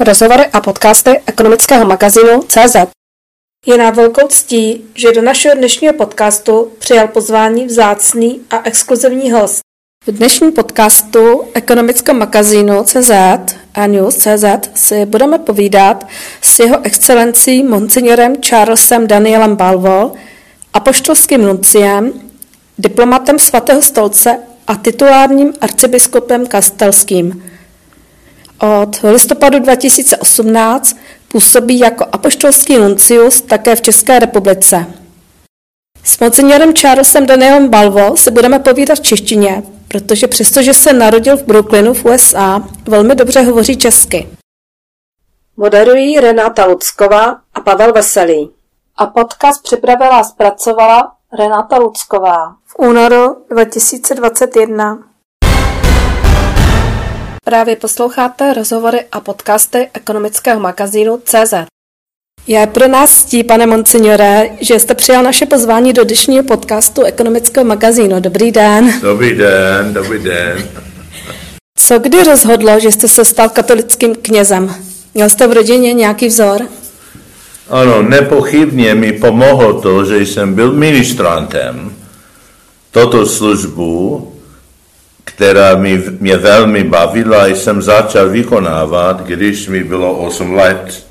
Rozhovory a podcasty ekonomického magazínu CZ. Je nám velkou ctí, že do našeho dnešního podcastu přijal pozvání vzácný a exkluzivní host. V dnešním podcastu ekonomického magazínu CZ a News CZ si budeme povídat s jeho excelencí monsignorem Charlesem Danielem Balvo, apoštolským nunciem, diplomatem svatého stolce a titulárním arcibiskupem kastelským. Od listopadu 2018 působí jako apoštolský nuncius také v České republice. S monsignorem Charlesem Danielem Balvo se budeme povídat v češtině, protože přestože se narodil v Brooklynu v USA, velmi dobře hovoří česky. Moderují Renáta Lucková a Pavel Veselý. A podcast připravila a zpracovala Renáta Lucková v únoru 2021. Právě posloucháte rozhovory a podcasty ekonomického magazínu CZ. Je pro nás ctí, pane Monsignore, že jste přijal naše pozvání do dnešního podcastu ekonomického magazínu. Dobrý den. Dobrý den, dobrý den. Co kdy rozhodlo, že jste se stal katolickým knězem? Měl jste v rodině nějaký vzor? Ano, nepochybně mi pomohlo to, že jsem byl ministrantem. Toto službu, která mi, mě velmi bavila, jsem začal vykonávat, když mi bylo 8 let.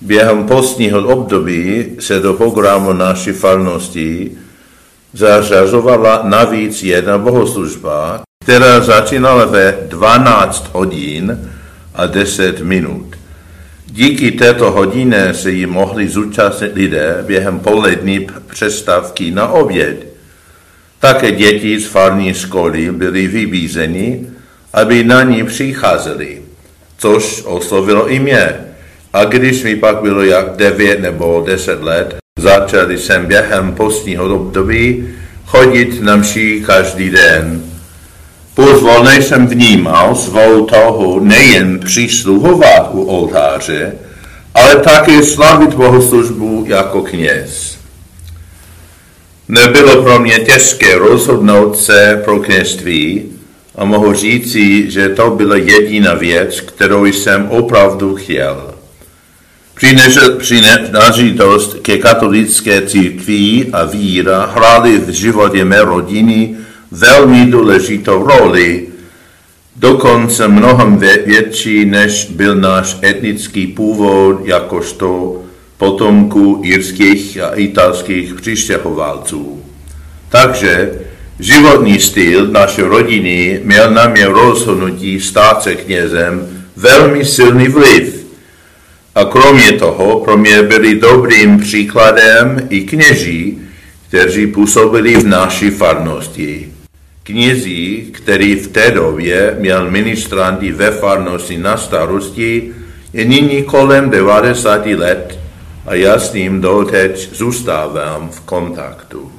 Během postního období se do programu naší farnosti zařazovala navíc jedna bohoslužba, která začínala ve 12 hodin a 10 minut. Díky této hodině se jí mohli zúčastnit lidé během polední přestávky na oběd. Také děti z farní školy byly vybízeni, aby na ní přicházeli, což oslovilo i mě. A když mi pak bylo jak 9 nebo 10 let, začali jsem během postního období chodit na mši každý den. Pozvolně jsem vnímal svou touhu nejen přisluhovat u oltáře, ale také slavit bohoslužbu jako kněz. Nebylo pro mě těžké rozhodnout se pro kněžství a mohu říci, že to byla jediná věc, kterou jsem opravdu chtěl. Přinážitost ke katolické církvi a víra hrály v životě mé rodiny velmi důležitou roli, dokonce mnohem větší, než byl náš etnický původ, jakožto potomků jirských a italských přistěhovalců. Takže životní styl naší rodiny měl na mě rozhodnutí stát se knězem velmi silný vliv. A kromě toho pro mě byli dobrým příkladem i kněží, kteří působili v naší farnosti. Knězí, který v té době měl ministranty ve farnosti na starosti, je nyní kolem 90 let a já s ním doteď zůstávám v kontaktu.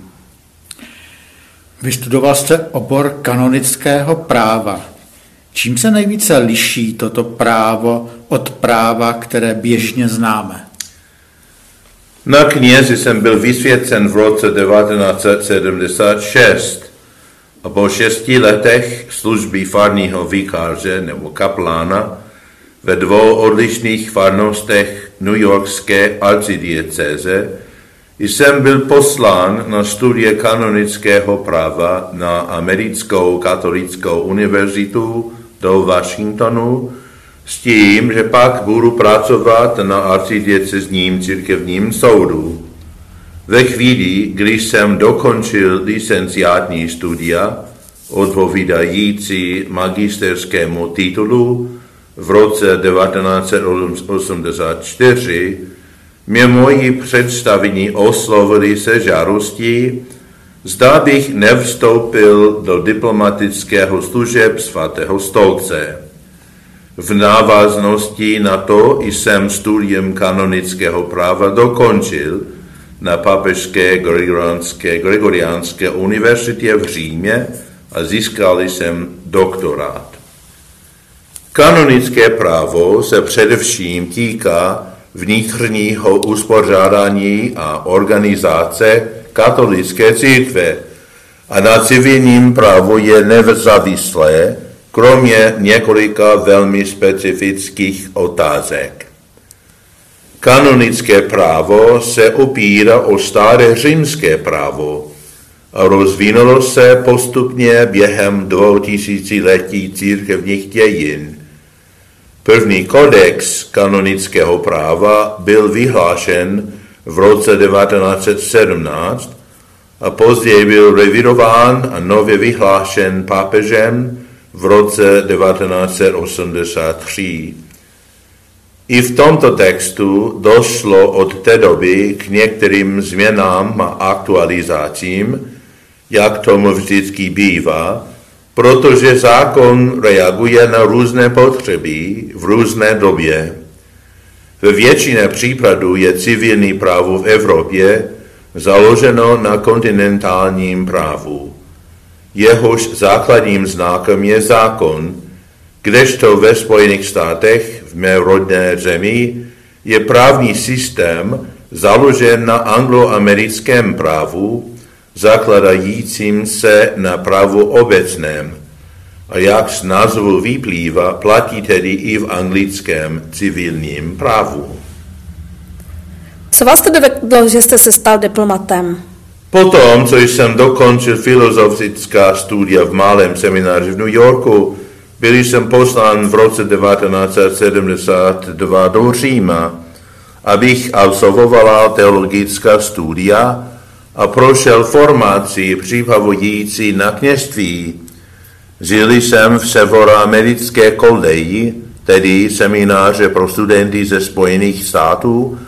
Vystudoval jste obor kanonického práva. Čím se nejvíce liší toto právo od práva, které běžně známe? Na knězi jsem byl vysvěcen v roce 1976 a po šesti letech služby farního vikáře nebo kaplána ve dvou odlišných farnostech New Yorkské arcidiecéze jsem byl poslán na studie kanonického práva na americkou katolickou univerzitu do Washingtonu s tím, že pak budu pracovat na arcidiecezním církevním soudu. Ve chvíli, když jsem dokončil licenciátní studia, odpovídající magisterskému titulu, v roce 1984 mě moji představení oslovili se žádostí, zda bych nevstoupil do diplomatického služeb svatého stolce. V návaznosti na to jsem studiem kanonického práva dokončil na Papežské Gregoriánské, Gregoriánské univerzitě v Římě a získal jsem doktorát. Kanonické právo se především týká vnitřního uspořádání a organizace katolické církve a na civilním právu je nezávislé, kromě několika velmi specifických otázek. Kanonické právo se opírá o staré římské právo a rozvinulo se postupně během dvou tisíciletí církevních dějin. První kodex kanonického práva byl vyhlášen v roce 1917 a později byl revidován a nově vyhlášen papežem v roce 1983. I v tomto textu došlo od té doby k některým změnám a aktualizacím, jak tomu vždycky bývá, protože zákon reaguje na různé potřeby v různé době. Ve většině případů je civilní právo v Evropě založeno na kontinentálním právu. Jehož základním znakem je zákon, kdežto ve Spojených státech, v mé rodné zemi, je právní systém založen na angloamerickém právu, zakladajícím se na právu obecném. A jak z názvu vyplývá, platí tedy i v anglickém civilním právu. Co vás tedy vedlo, že jste se stal diplomatem? Potom, co jsem dokončil filozofická studia v malém semináři v New Yorku, byl jsem poslán v roce 1972 do Říma, abych absolvoval teologická studia a prošel formaci připravující na kněství. Žil jsem v severoamerické koleji, tedy semináře pro studenty ze Spojených států,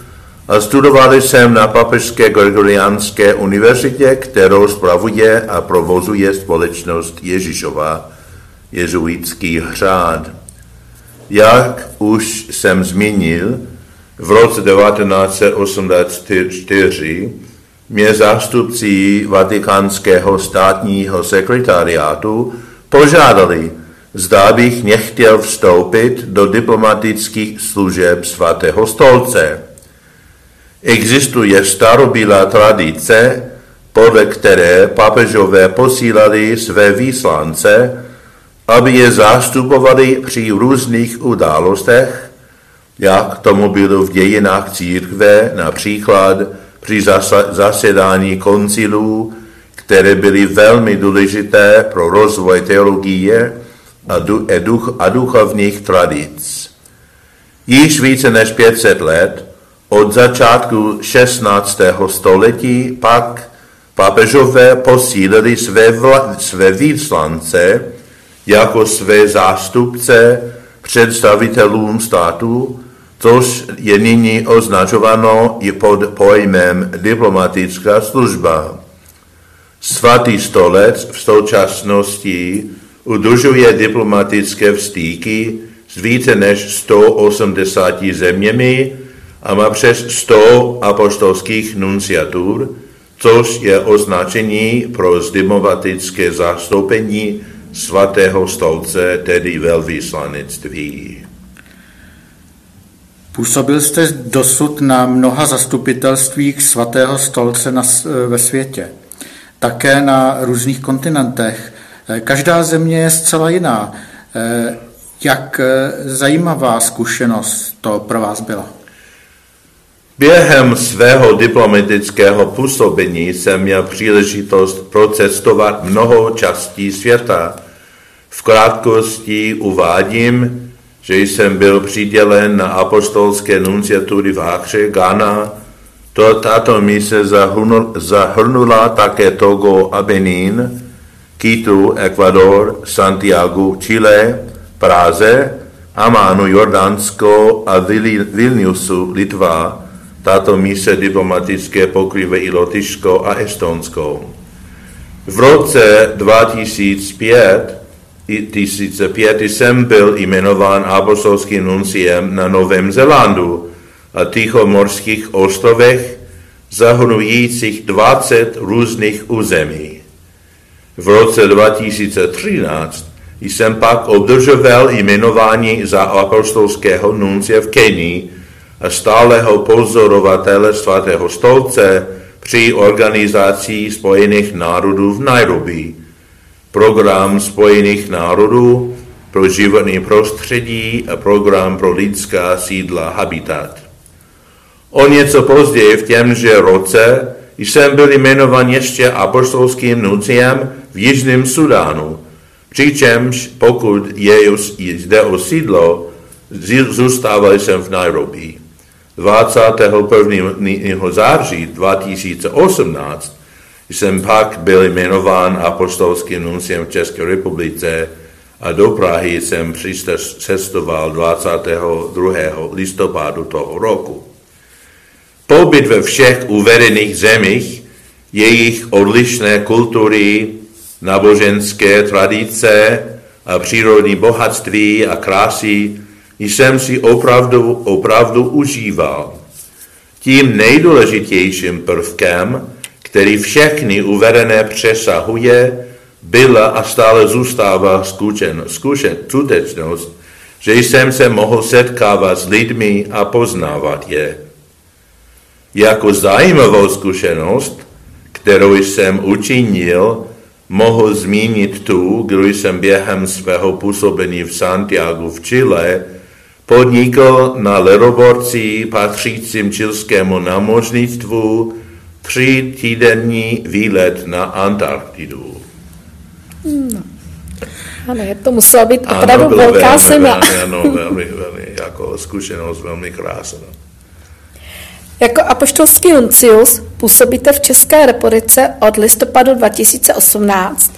a studoval jsem na Papežské Gregoriánské univerzitě, kterou spravuje a provozuje společnost Ježíšova, jezuitský hřád. Jak už jsem zmínil, v roce 1984 mě zástupci Vatikánského státního sekretariátu požádali, zda bych nechtěl vstoupit do diplomatických služeb svatého stolce. Existuje starobylá tradice, podle které papežové posílali své výslance, aby je zastupovali při různých událostech, jak tomu bylo v dějinách církve, například při zasedání koncilů, které byly velmi důležité pro rozvoj teologie a, duch, a duchovních tradic. Již více než 500 let od začátku 16. století pak papežové posílili své, vla, své výslance jako své zástupce představitelům státu což je nyní označováno i pod pojmem diplomatická služba. Svatý stolec v současnosti udržuje diplomatické vztýky s více než 180 zeměmi a má přes 100 apostolských nunciatur, což je označení pro diplomatické zastoupení svatého stolce, tedy velvyslanectví. Působil jste dosud na mnoha zastupitelstvích svatého stolce na, ve světě, také na různých kontinentech. Každá země je zcela jiná. Jak zajímavá zkušenost to pro vás byla? Během svého diplomatického působení jsem měl příležitost procestovat mnoho částí světa. V krátkosti uvádím, že jsem byl přidělen na apostolské nunciatury v Akře, Ghana. To, tato mise zahrnula také Togo a Benin, Kitu, Ekvador, Santiago, Chile, Praze, Amánu, Jordánsko a Vilniusu, Litva. Tato mise diplomatické pokrývá i Lotyšsko a Estonsko. V roce 2005 2005 jsem byl jmenován apostolským nunciem na Novém Zelandu a Tichomorských ostrovech, zahrnujících 20 různých území. V roce 2013 jsem pak obdržoval jmenování za apostolského nuncie v Kenii a stáleho pozorovatele svatého stolce při organizaci Spojených národů v Nairobi program Spojených národů pro životní prostředí a program pro lidská sídla Habitat. O něco později v těmže roce jsem byl jmenován ještě apostolským nuciem v Jižním Sudánu, přičemž pokud je zde o sídlo, zůstával jsem v Nairobi. 21. září 2018 jsem pak byl jmenován apostolským nunciem v České republice a do Prahy jsem přicestoval 22. listopadu toho roku. Pobyt ve všech uvedených zemích, jejich odlišné kultury, náboženské tradice a přírodní bohatství a krásy jsem si opravdu, opravdu užíval. Tím nejdůležitějším prvkem, který všechny uvedené přesahuje, byla a stále zůstává zkušen, zkušen, skutečnost, že jsem se mohl setkávat s lidmi a poznávat je. Jako zajímavou zkušenost, kterou jsem učinil, mohl zmínit tu, kdy jsem během svého působení v Santiago v Chile podnikl na leroborci patřícím čilskému námořnictvu tři týdenní výlet na Antarktidu. No. Ano, to musela být opravdu ano, velká zima. Ano, velmi, velmi, jako zkušenost velmi krásná. Jako apoštolský nuncius působíte v České republice od listopadu 2018.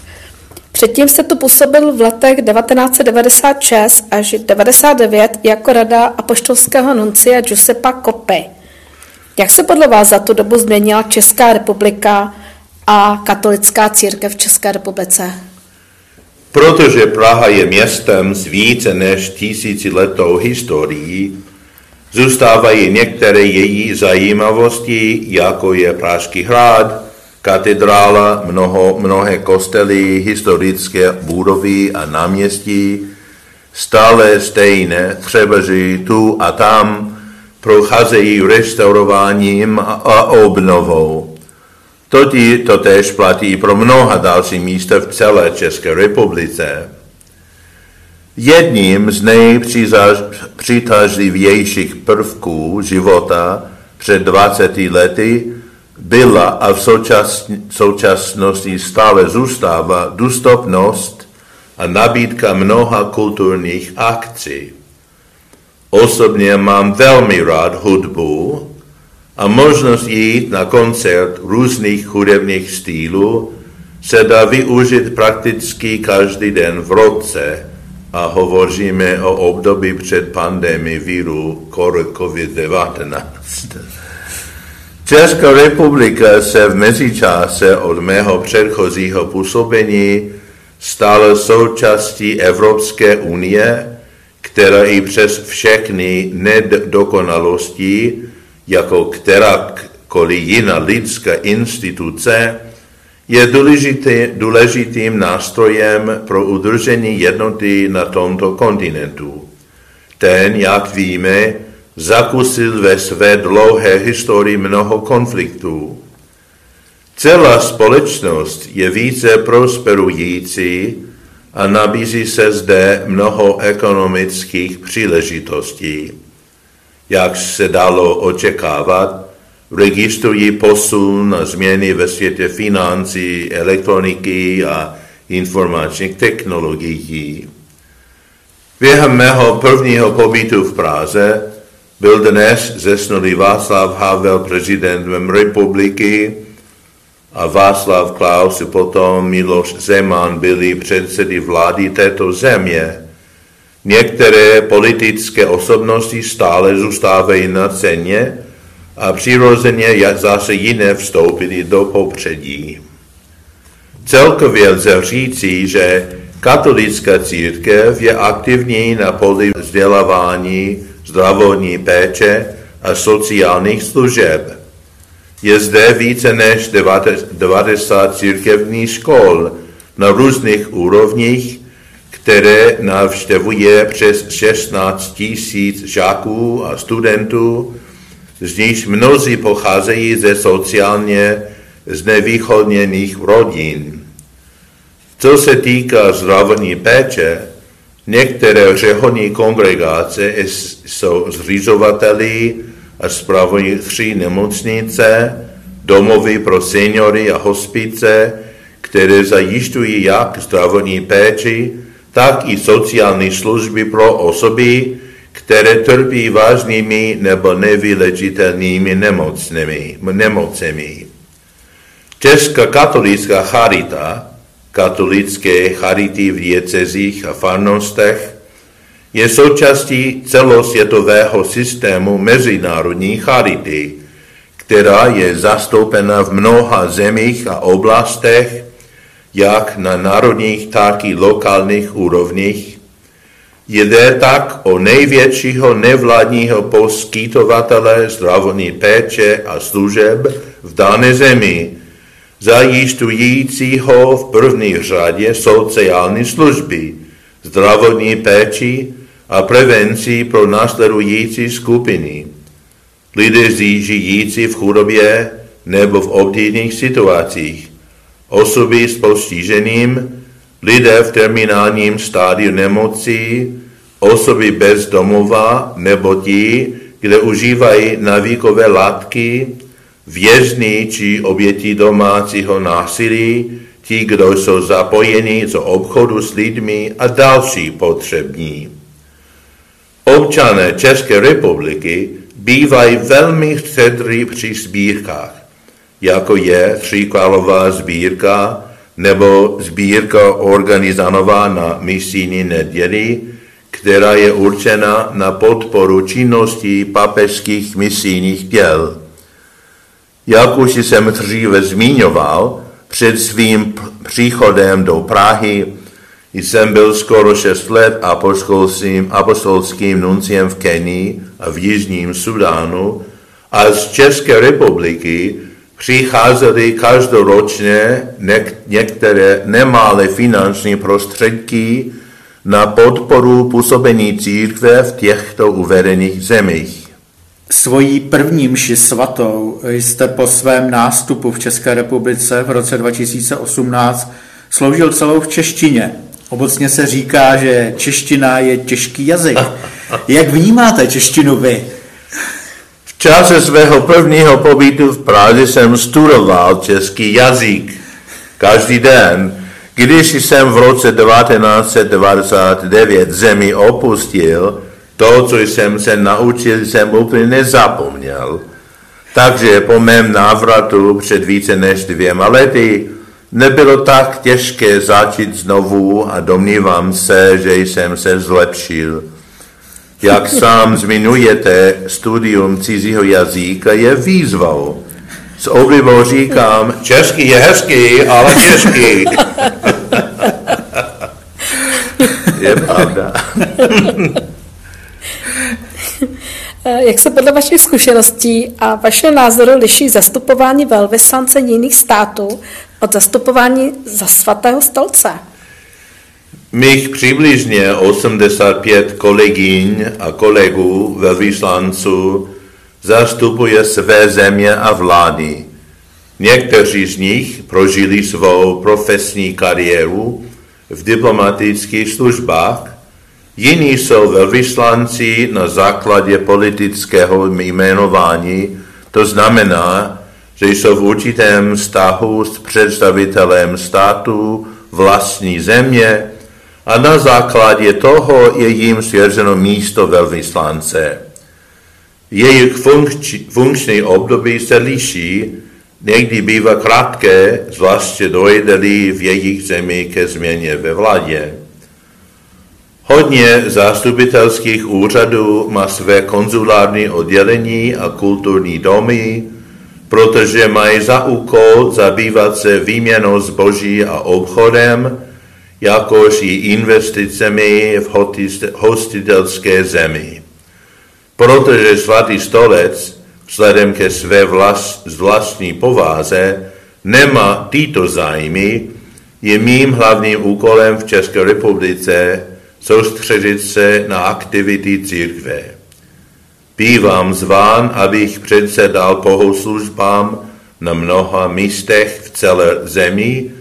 Předtím jste tu působil v letech 1996 až 1999 jako rada apoštolského nuncia Giuseppa Kopy. Jak se podle vás za tu dobu změnila Česká republika a katolická církev v České republice? Protože Praha je městem s více než tisíciletou historií, Zůstávají některé její zajímavosti, jako je Pražský hrad, katedrála, mnoho, mnohé kostely, historické budovy a náměstí, stále stejné, třeba tu a tam procházejí restaurováním a obnovou. Totí to tež platí pro mnoha další místa v celé České republice. Jedním z nejpřitažlivějších prvků života před 20 lety byla a v současnosti stále zůstává dostupnost a nabídka mnoha kulturních akcí. Osobně mám velmi rád hudbu a možnost jít na koncert různých hudebních stylů se dá využít prakticky každý den v roce a hovoříme o období před pandemii víru COVID-19. Česká republika se v mezičase od mého předchozího působení stala součástí Evropské unie, která i přes všechny nedokonalosti, jako kterákoliv jiná lidská instituce, je důležitý, důležitým nástrojem pro udržení jednoty na tomto kontinentu. Ten, jak víme, zakusil ve své dlouhé historii mnoho konfliktů. Celá společnost je více prosperující a nabízí se zde mnoho ekonomických příležitostí. Jak se dalo očekávat, registrují posun a změny ve světě financí, elektroniky a informačních technologií. Během mého prvního pobytu v Praze byl dnes zesnulý Václav Havel prezidentem republiky a Václav Klaus a potom Miloš Zeman byli předsedy vlády této země. Některé politické osobnosti stále zůstávají na ceně, a přirozeně zase jiné vstoupili do popředí. Celkově lze říci, že katolická církev je aktivní na poli vzdělávání, zdravotní péče a sociálních služeb. Je zde více než 90 církevních škol na různých úrovních, které navštěvuje přes 16 tisíc žáků a studentů z níž mnozí pocházejí ze sociálně znevýchodněných rodin. Co se týká zdravotní péče, Některé řeholní kongregace jsou zřizovateli a spravují tři nemocnice, domovy pro seniory a hospice, které zajišťují jak zdravotní péči, tak i sociální služby pro osoby, které trpí vážnými nebo nevylečitelnými nemocnými, nemocemi. Česká katolická charita, katolické charity v diecezích a farnostech, je součástí celosvětového systému mezinárodní charity, která je zastoupena v mnoha zemích a oblastech, jak na národních, tak i lokálních úrovních. Jde tak o největšího nevládního poskytovatele zdravotní péče a služeb v dané zemi, zajišťujícího v první řadě sociální služby, zdravotní péči a prevenci pro následující skupiny. Lidé žijící v chudobě nebo v obtížných situacích, osoby s postižením, lidé v terminálním stádiu nemocí, osoby bez domova nebo ti, kde užívají návykové látky, vězni či oběti domácího násilí, ti, kdo jsou zapojeni do obchodu s lidmi a další potřební. Občané České republiky bývají velmi štědrý při sbírkách, jako je Tříkrálová sbírka nebo sbírka organizovaná na misijní neděli, která je určena na podporu činnosti papežských misijních děl. Jak už jsem dříve zmiňoval, před svým příchodem do Prahy jsem byl skoro šest let apostolským, apostolským nunciem v Kenii a v Jižním Sudánu a z České republiky přicházely každoročně některé nemalé finanční prostředky na podporu působení církve v těchto uvedených zemích. Svojí první mši svatou jste po svém nástupu v České republice v roce 2018 sloužil celou v češtině. Obecně se říká, že čeština je těžký jazyk. Jak vnímáte češtinu vy? V čase svého prvního pobytu v Praze jsem studoval český jazyk. Každý den, když jsem v roce 1999 zemi opustil, to, co jsem se naučil, jsem úplně nezapomněl. Takže po mém návratu před více než dvěma lety nebylo tak těžké začít znovu a domnívám se, že jsem se zlepšil. Jak sám zmiňujete, studium cizího jazyka je výzvou. S oblibou říkám, český je hezký, ale těžký. je pravda. Eh, jak se podle vašich zkušeností a vašeho názoru liší zastupování velvyslance jiných států od zastupování za svatého stolce? Mých přibližně 85 kolegyň a kolegů velvyslanců zastupuje své země a vlády. Někteří z nich prožili svou profesní kariéru v diplomatických službách Jiní jsou velvyslanci na základě politického jmenování, to znamená, že jsou v určitém vztahu s představitelem státu vlastní země a na základě toho je jim svěřeno místo velvyslance. Jejich funkční, období se liší, někdy bývá krátké, zvláště dojde v jejich zemi ke změně ve vládě. Hodně zastupitelských úřadů má své konzulární oddělení a kulturní domy, protože mají za úkol zabývat se výměnou zboží a obchodem, jakož i investicemi v hostitelské zemi. Protože svatý stolec vzhledem ke své vlast, vlastní pováze nemá tyto zájmy, je mým hlavním úkolem v České republice soustředit se na aktivity církve. Bývám zván, abych předsedal bohoslužbám na mnoha místech v celé zemi,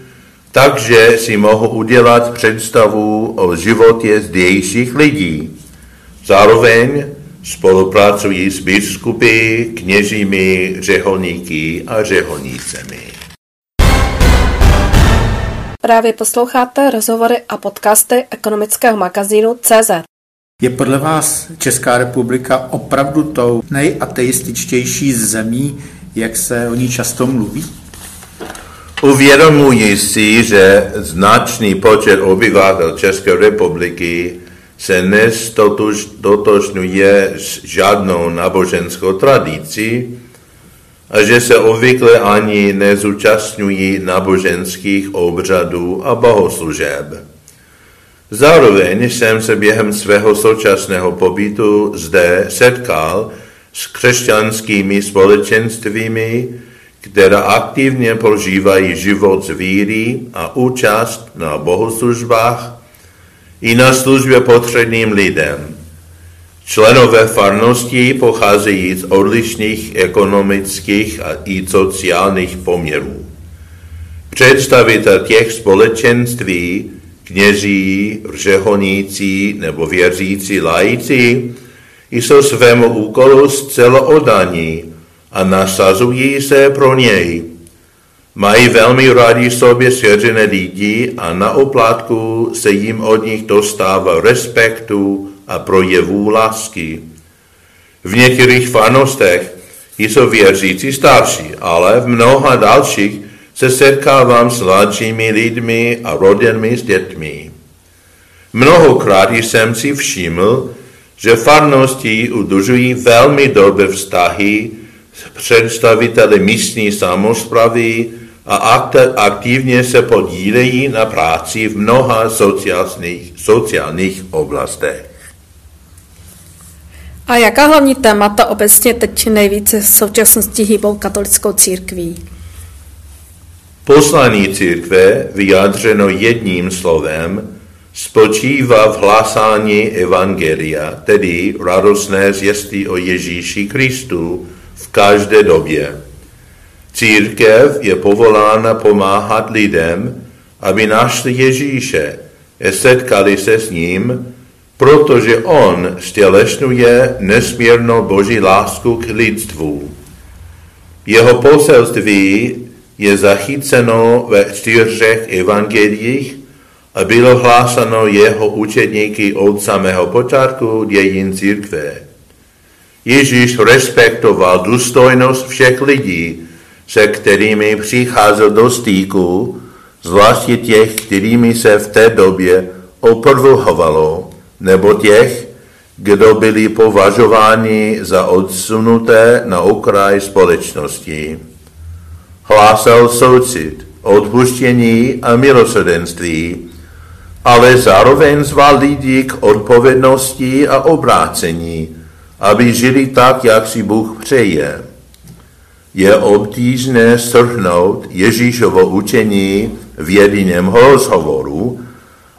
takže si mohu udělat představu o životě zdejších lidí. Zároveň spolupracují s biskupy, kněžími, řeholníky a řeholnícemi. Právě posloucháte rozhovory a podcasty ekonomického magazínu CZ. Je podle vás Česká republika opravdu tou nejateističtější zemí, jak se o ní často mluví? Uvědomuji si, že značný počet obyvatel České republiky se nestotožňuje s žádnou náboženskou tradicí a že se obvykle ani nezúčastňují náboženských obřadů a bohoslužeb. Zároveň jsem se během svého současného pobytu zde setkal s křesťanskými společenstvími, která aktivně prožívají život z víry a účast na bohoslužbách i na službě potřebným lidem. Členové farnosti pocházejí z odlišných ekonomických a i sociálních poměrů. Představitel těch společenství, kněží, řehonící nebo věřící lajci, jsou svému úkolu zcela odaní a nasazují se pro něj. Mají velmi rádi sobě svěřené lidi a na oplátku se jim od nich dostává respektu a projevů lásky. V některých farnostech jsou věřící starší, ale v mnoha dalších se setkávám s mladšími lidmi a rodinami s dětmi. Mnohokrát jsem si všiml, že farnosti udržují velmi dobré vztahy s představiteli místní samozpravy a aktivně se podílejí na práci v mnoha sociálních, sociálních oblastech. A jaká hlavní témata obecně teď nejvíce v současnosti hýbou katolickou církví? Poslání církve, vyjádřeno jedním slovem, spočívá v hlásání Evangelia, tedy radostné zvěstí o Ježíši Kristu v každé době. Církev je povolána pomáhat lidem, aby našli Ježíše, setkali se s ním protože on stělesňuje nesmírnou boží lásku k lidstvu. Jeho poselství je zachyceno ve čtyřech evangeliích a bylo hlásano jeho učedníky od samého počátku dějin církve. Ježíš respektoval důstojnost všech lidí, se kterými přicházel do styku, zvláště těch, kterými se v té době oprvuhovalo, nebo těch, kdo byli považováni za odsunuté na okraj společnosti. Hlásal soucit, odpuštění a milosrdenství, ale zároveň zval lidi k odpovědnosti a obrácení, aby žili tak, jak si Bůh přeje. Je obtížné srhnout Ježíšovo učení v jediném rozhovoru,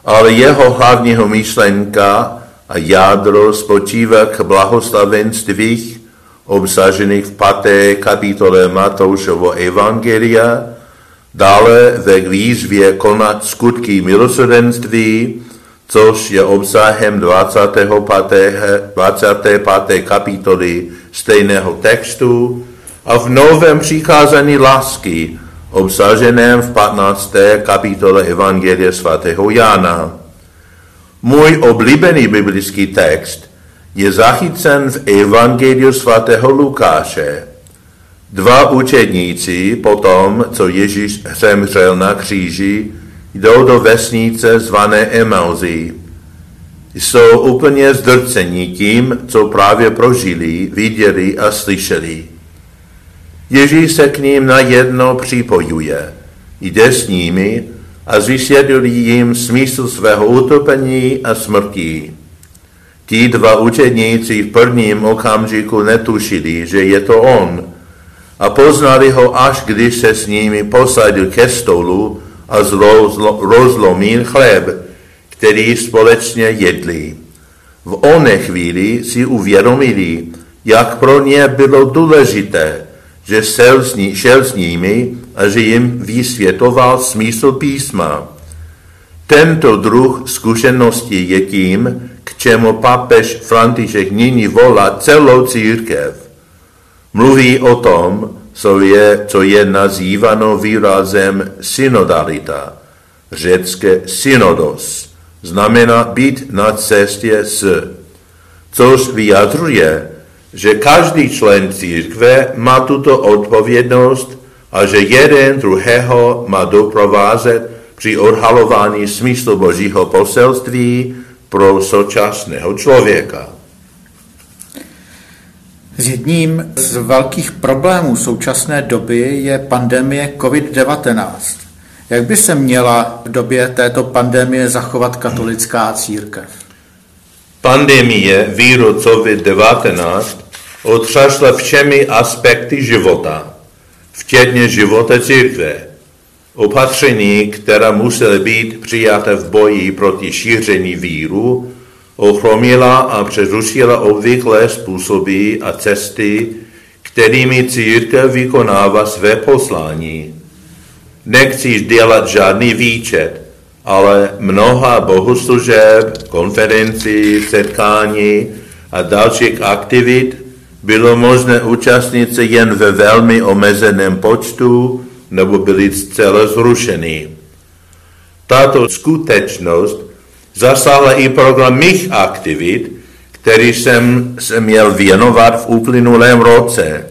ale jeho hlavního myšlenka a jádro spočívá k blahoslavenstvích obsažených v paté kapitole Matoušovo Evangelia, dále ve výzvě konat skutky milosrdenství, což je obsahem 25. 25. kapitoly stejného textu, a v novém přikázání lásky, obsaženém v 15. kapitole Evangelia svatého Jana. Můj oblíbený biblický text je zachycen v Evangeliu svatého Lukáše. Dva učedníci potom, co Ježíš zemřel na kříži, jdou do vesnice zvané Emauzy. Jsou úplně zdrcení tím, co právě prožili, viděli a slyšeli. Ježíš se k ním najednou připojuje, jde s nimi a vysvětlí jim smysl svého utopení a smrti. Ti dva učedníci v prvním okamžiku netušili, že je to on, a poznali ho až když se s nimi posadil ke stolu a zlo, rozlomil chléb, který společně jedli. V oné chvíli si uvědomili, jak pro ně bylo důležité, že šel s, ní, šel s nimi a že jim vysvětoval smysl písma. Tento druh zkušenosti je tím, čemu papež František nyní volá celou církev. Mluví o tom, co je, co je nazýváno výrazem synodalita, řecké synodos, znamená být na cestě s, což vyjadřuje, že každý člen církve má tuto odpovědnost a že jeden druhého má doprovázet při odhalování smyslu Božího poselství pro současného člověka. S jedním z velkých problémů současné doby je pandemie COVID-19. Jak by se měla v době této pandemie zachovat katolická církev? Pandemie víru COVID-19 otřásla všemi aspekty života, včetně života církve. Opatření, která musela být přijata v boji proti šíření víru, ochromila a přerušila obvyklé způsoby a cesty, kterými církev vykonává své poslání. Nechci dělat žádný výčet, ale mnoha bohoslužeb, konferencí, setkání a dalších aktivit bylo možné účastnit se jen ve velmi omezeném počtu nebo byly zcela zrušeny. Tato skutečnost zasáhla i program mých aktivit, který jsem se měl věnovat v uplynulém roce.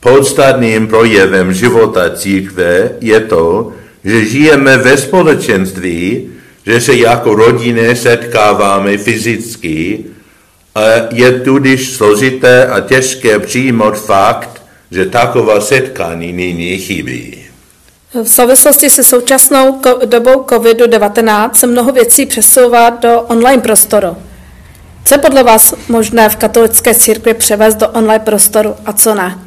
Podstatným projevem života církve je to, že žijeme ve společenství, že se jako rodiny setkáváme fyzicky a je tudíž složité a těžké přijmout fakt, že taková setkání nyní chybí. V souvislosti se současnou dobou COVID-19 se mnoho věcí přesouvá do online prostoru. Co je podle vás možné v katolické církvi převést do online prostoru a co ne?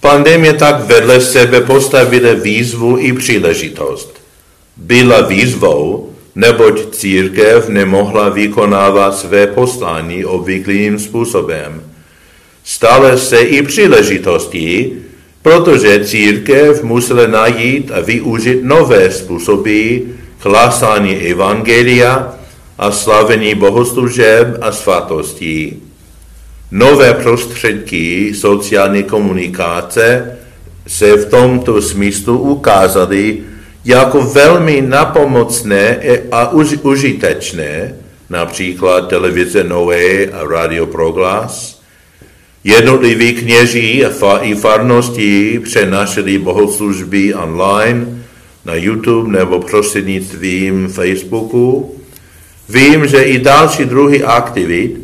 Pandemie tak vedle sebe postavila výzvu i příležitost. Byla výzvou, neboť církev nemohla vykonávat své poslání obvyklým způsobem. Stále se i příležitosti, protože církev musela najít a využít nové způsoby hlásání evangelia a slavení bohoslužeb a svatostí. Nové prostředky sociální komunikace se v tomto smyslu ukázaly jako velmi napomocné a užitečné, například televize Noé a Radio Proglas. Jednotliví kněží a i farnosti přenašeli bohoslužby online na YouTube nebo prostřednictvím Facebooku. Vím, že i další druhy aktivit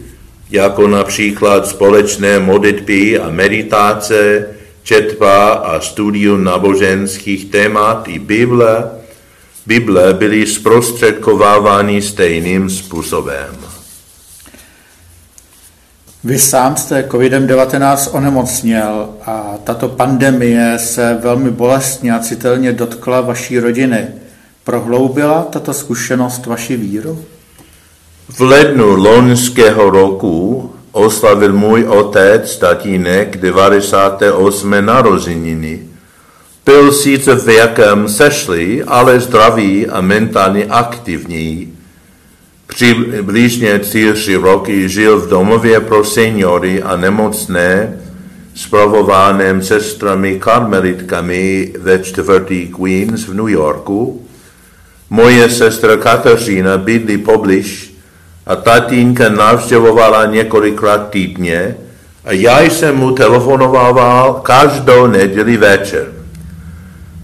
jako například společné modlitby a meditace, četba a studium náboženských témat i Bible, Bible byly zprostředkovávány stejným způsobem. Vy sám jste COVID-19 onemocněl a tato pandemie se velmi bolestně a citelně dotkla vaší rodiny. Prohloubila tato zkušenost vaši víru? V lednu loňského roku oslavil můj otec, tatínek, 98. narozeniny. Byl sice věkem sešlý, ale zdravý a mentálně aktivní. Přibližně čtyři roky žil v domově pro seniory a nemocné, spravovaném sestrami karmelitkami ve čtvrtý Queens v New Yorku. Moje sestra Kateřina bydlí poblíž a tatínka navštěvovala několikrát týdně a já jsem mu telefonoval každou neděli večer.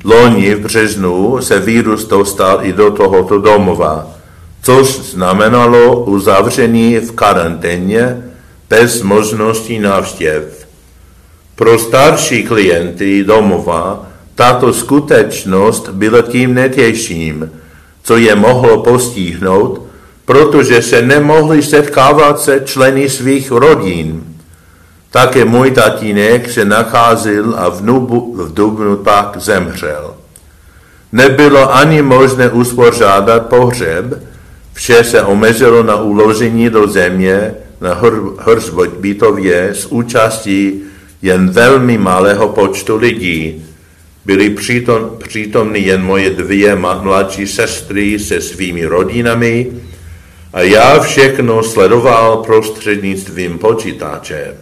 Loni v březnu se vírus dostal i do tohoto domova, což znamenalo uzavření v karanténě bez možnosti návštěv. Pro starší klienty domova tato skutečnost byla tím netěžším, co je mohlo postihnout, protože se nemohli setkávat se členy svých rodin. Také můj tatínek se nacházel a v, nubu, v Dubnu pak zemřel. Nebylo ani možné uspořádat pohřeb, vše se omezilo na uložení do země na hrzbitově s účastí jen velmi malého počtu lidí. byly přítom, přítomny jen moje dvě mladší sestry se svými rodinami a já všechno sledoval prostřednictvím počítače.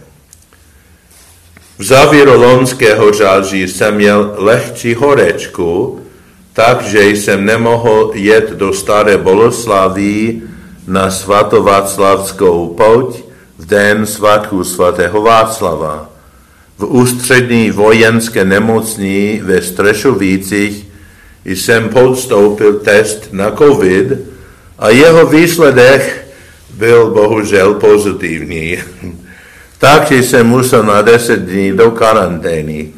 V závěru loňského řáží jsem měl lehčí horečku, takže jsem nemohl jet do Staré Boleslavy na svatováclavskou pouť v den svatku svatého Václava. V ústřední vojenské nemocní ve Strešovicích jsem podstoupil test na COVID a jeho výsledek byl bohužel pozitivní. Takže jsem musel na 10 dní do karantény.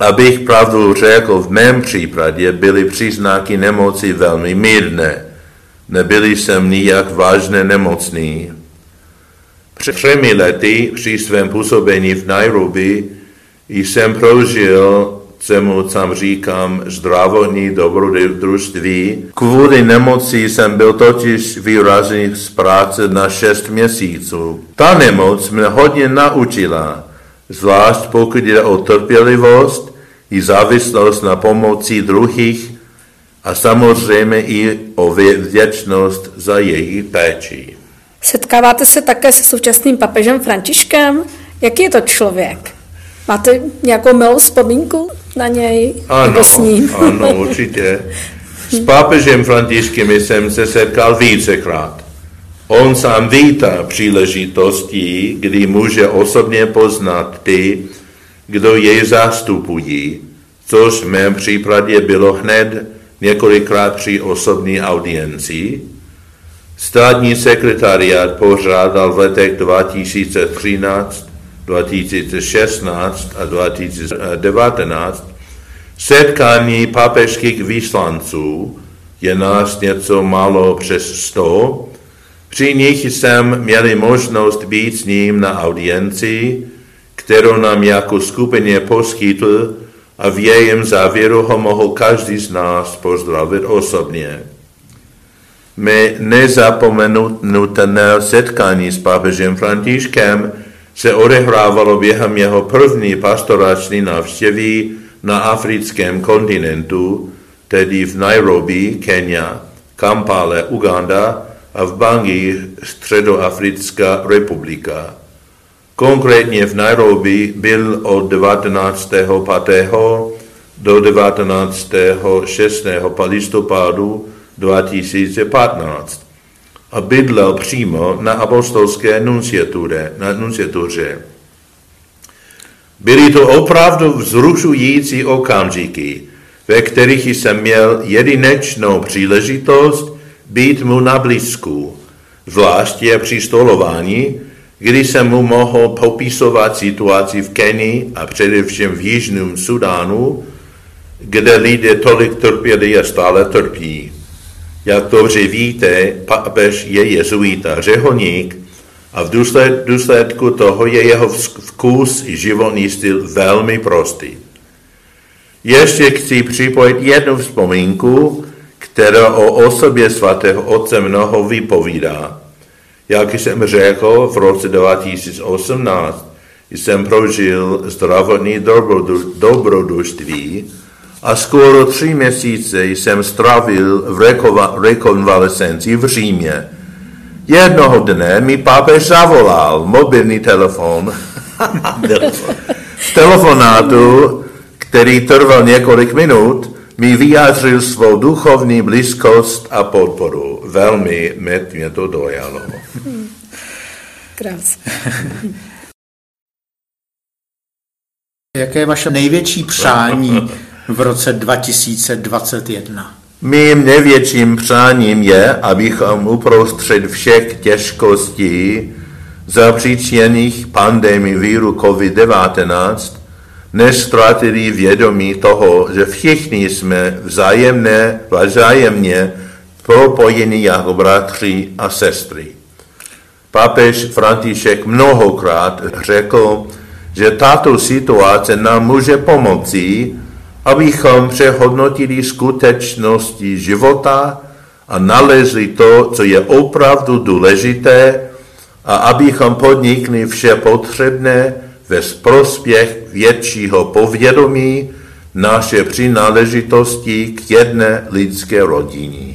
Abych pravdu řekl, v mém případě byly příznaky nemoci velmi mírné. Nebyli jsem nijak vážně nemocný. Před třemi lety při svém působení v Nairobi jsem prožil, čemu tam říkám, zdravotní dobrodružství. Kvůli nemoci jsem byl totiž vyražený z práce na šest měsíců. Ta nemoc mě hodně naučila, zvlášť pokud jde o trpělivost i závislost na pomoci druhých a samozřejmě i o vděčnost za jejich péči. Setkáváte se také se současným papežem Františkem? Jaký je to člověk? Máte nějakou milou vzpomínku na něj? Ano, nebo s ním? ano, určitě. S papežem Františkem jsem se setkal vícekrát. On sám vítá příležitosti, kdy může osobně poznat ty, kdo jej zastupují, což v mém případě bylo hned několikrát při osobní audienci, Státní sekretariát pořádal v letech 2013, 2016 a 2019 setkání papežských vyslanců, je nás něco málo přes 100, při nich jsem měli možnost být s ním na audienci, kterou nám jako skupině poskytl a v jejím závěru ho mohl každý z nás pozdravit osobně. Mé nezapomenutelné setkání s papežem Františkem se odehrávalo během jeho první pastorační návštěvy na africkém kontinentu, tedy v Nairobi, Kenya, Kampale, Uganda a v Bangi, Středoafrická republika. Konkrétně v Nairobi byl od 19. 5. do 19. 6. listopadu 2015 a bydlel přímo na apostolské nunciatuře. Na nunciatuře. Byly to opravdu vzrušující okamžiky, ve kterých jsem měl jedinečnou příležitost být mu na blízku, zvláště při stolování, kdy jsem mu mohl popisovat situaci v Kenii a především v Jižním Sudánu, kde lidé tolik trpěli a stále trpí. Jak dobře víte, papež je jezuita, řeholník a v důsledku toho je jeho vkus i životní styl velmi prostý. Ještě chci připojit jednu vzpomínku, která o osobě svatého otce mnoho vypovídá. Jak jsem řekl, v roce 2018 jsem prožil zdravotní dobrodružství a skoro tři měsíce jsem strávil v rekonvalescenci v Římě. Jednoho dne mi papež zavolal mobilní telefon. telefonátu, který trval několik minut, mi vyjádřil svou duchovní blízkost a podporu. Velmi mě to dojalo. Krásně. Jaké je vaše největší přání v roce 2021? Mým největším přáním je, abychom uprostřed všech těžkostí zapříčených pandemii víru COVID-19 nestratili vědomí toho, že všichni jsme vzájemné, vzájemně propojeni jako bratři a sestry. Papež František mnohokrát řekl, že tato situace nám může pomoci, abychom přehodnotili skutečnosti života a nalezli to, co je opravdu důležité a abychom podnikli vše potřebné ve prospěch většího povědomí, naše přináležitosti k jedné lidské rodině.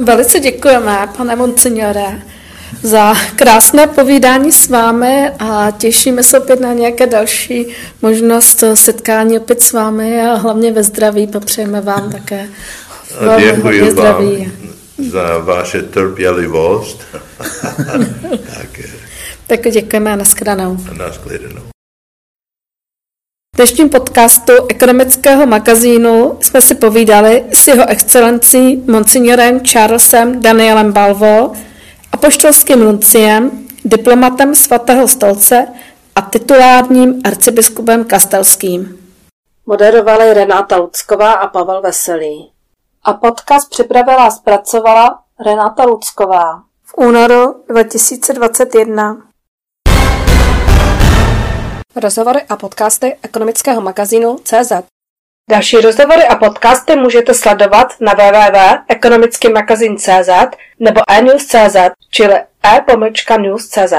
Velice děkujeme, pane Monsignore, za krásné povídání s vámi a těšíme se opět na nějaké další možnost setkání opět s vámi a hlavně ve zdraví. Popřejeme vám také Děkuji vám zdraví. za vaše trpělivost. tak, tak děkujeme a nashledanou. Nashledanou. V dnešním podcastu ekonomického magazínu jsme si povídali s jeho excelencí monsignorem Charlesem Danielem Balvo, apoštolským nunciem, diplomatem svatého stolce a titulárním arcibiskupem Kastelským. Moderovali Renáta Lucková a Pavel Veselý. A podcast připravila a zpracovala Renáta Lucková. V únoru 2021. Rozhovory a podcasty ekonomického magazínu CZ. Další rozhovory a podcasty můžete sledovat na www.ekonomickymagazin.cz nebo e-news.cz, čili e-news.cz.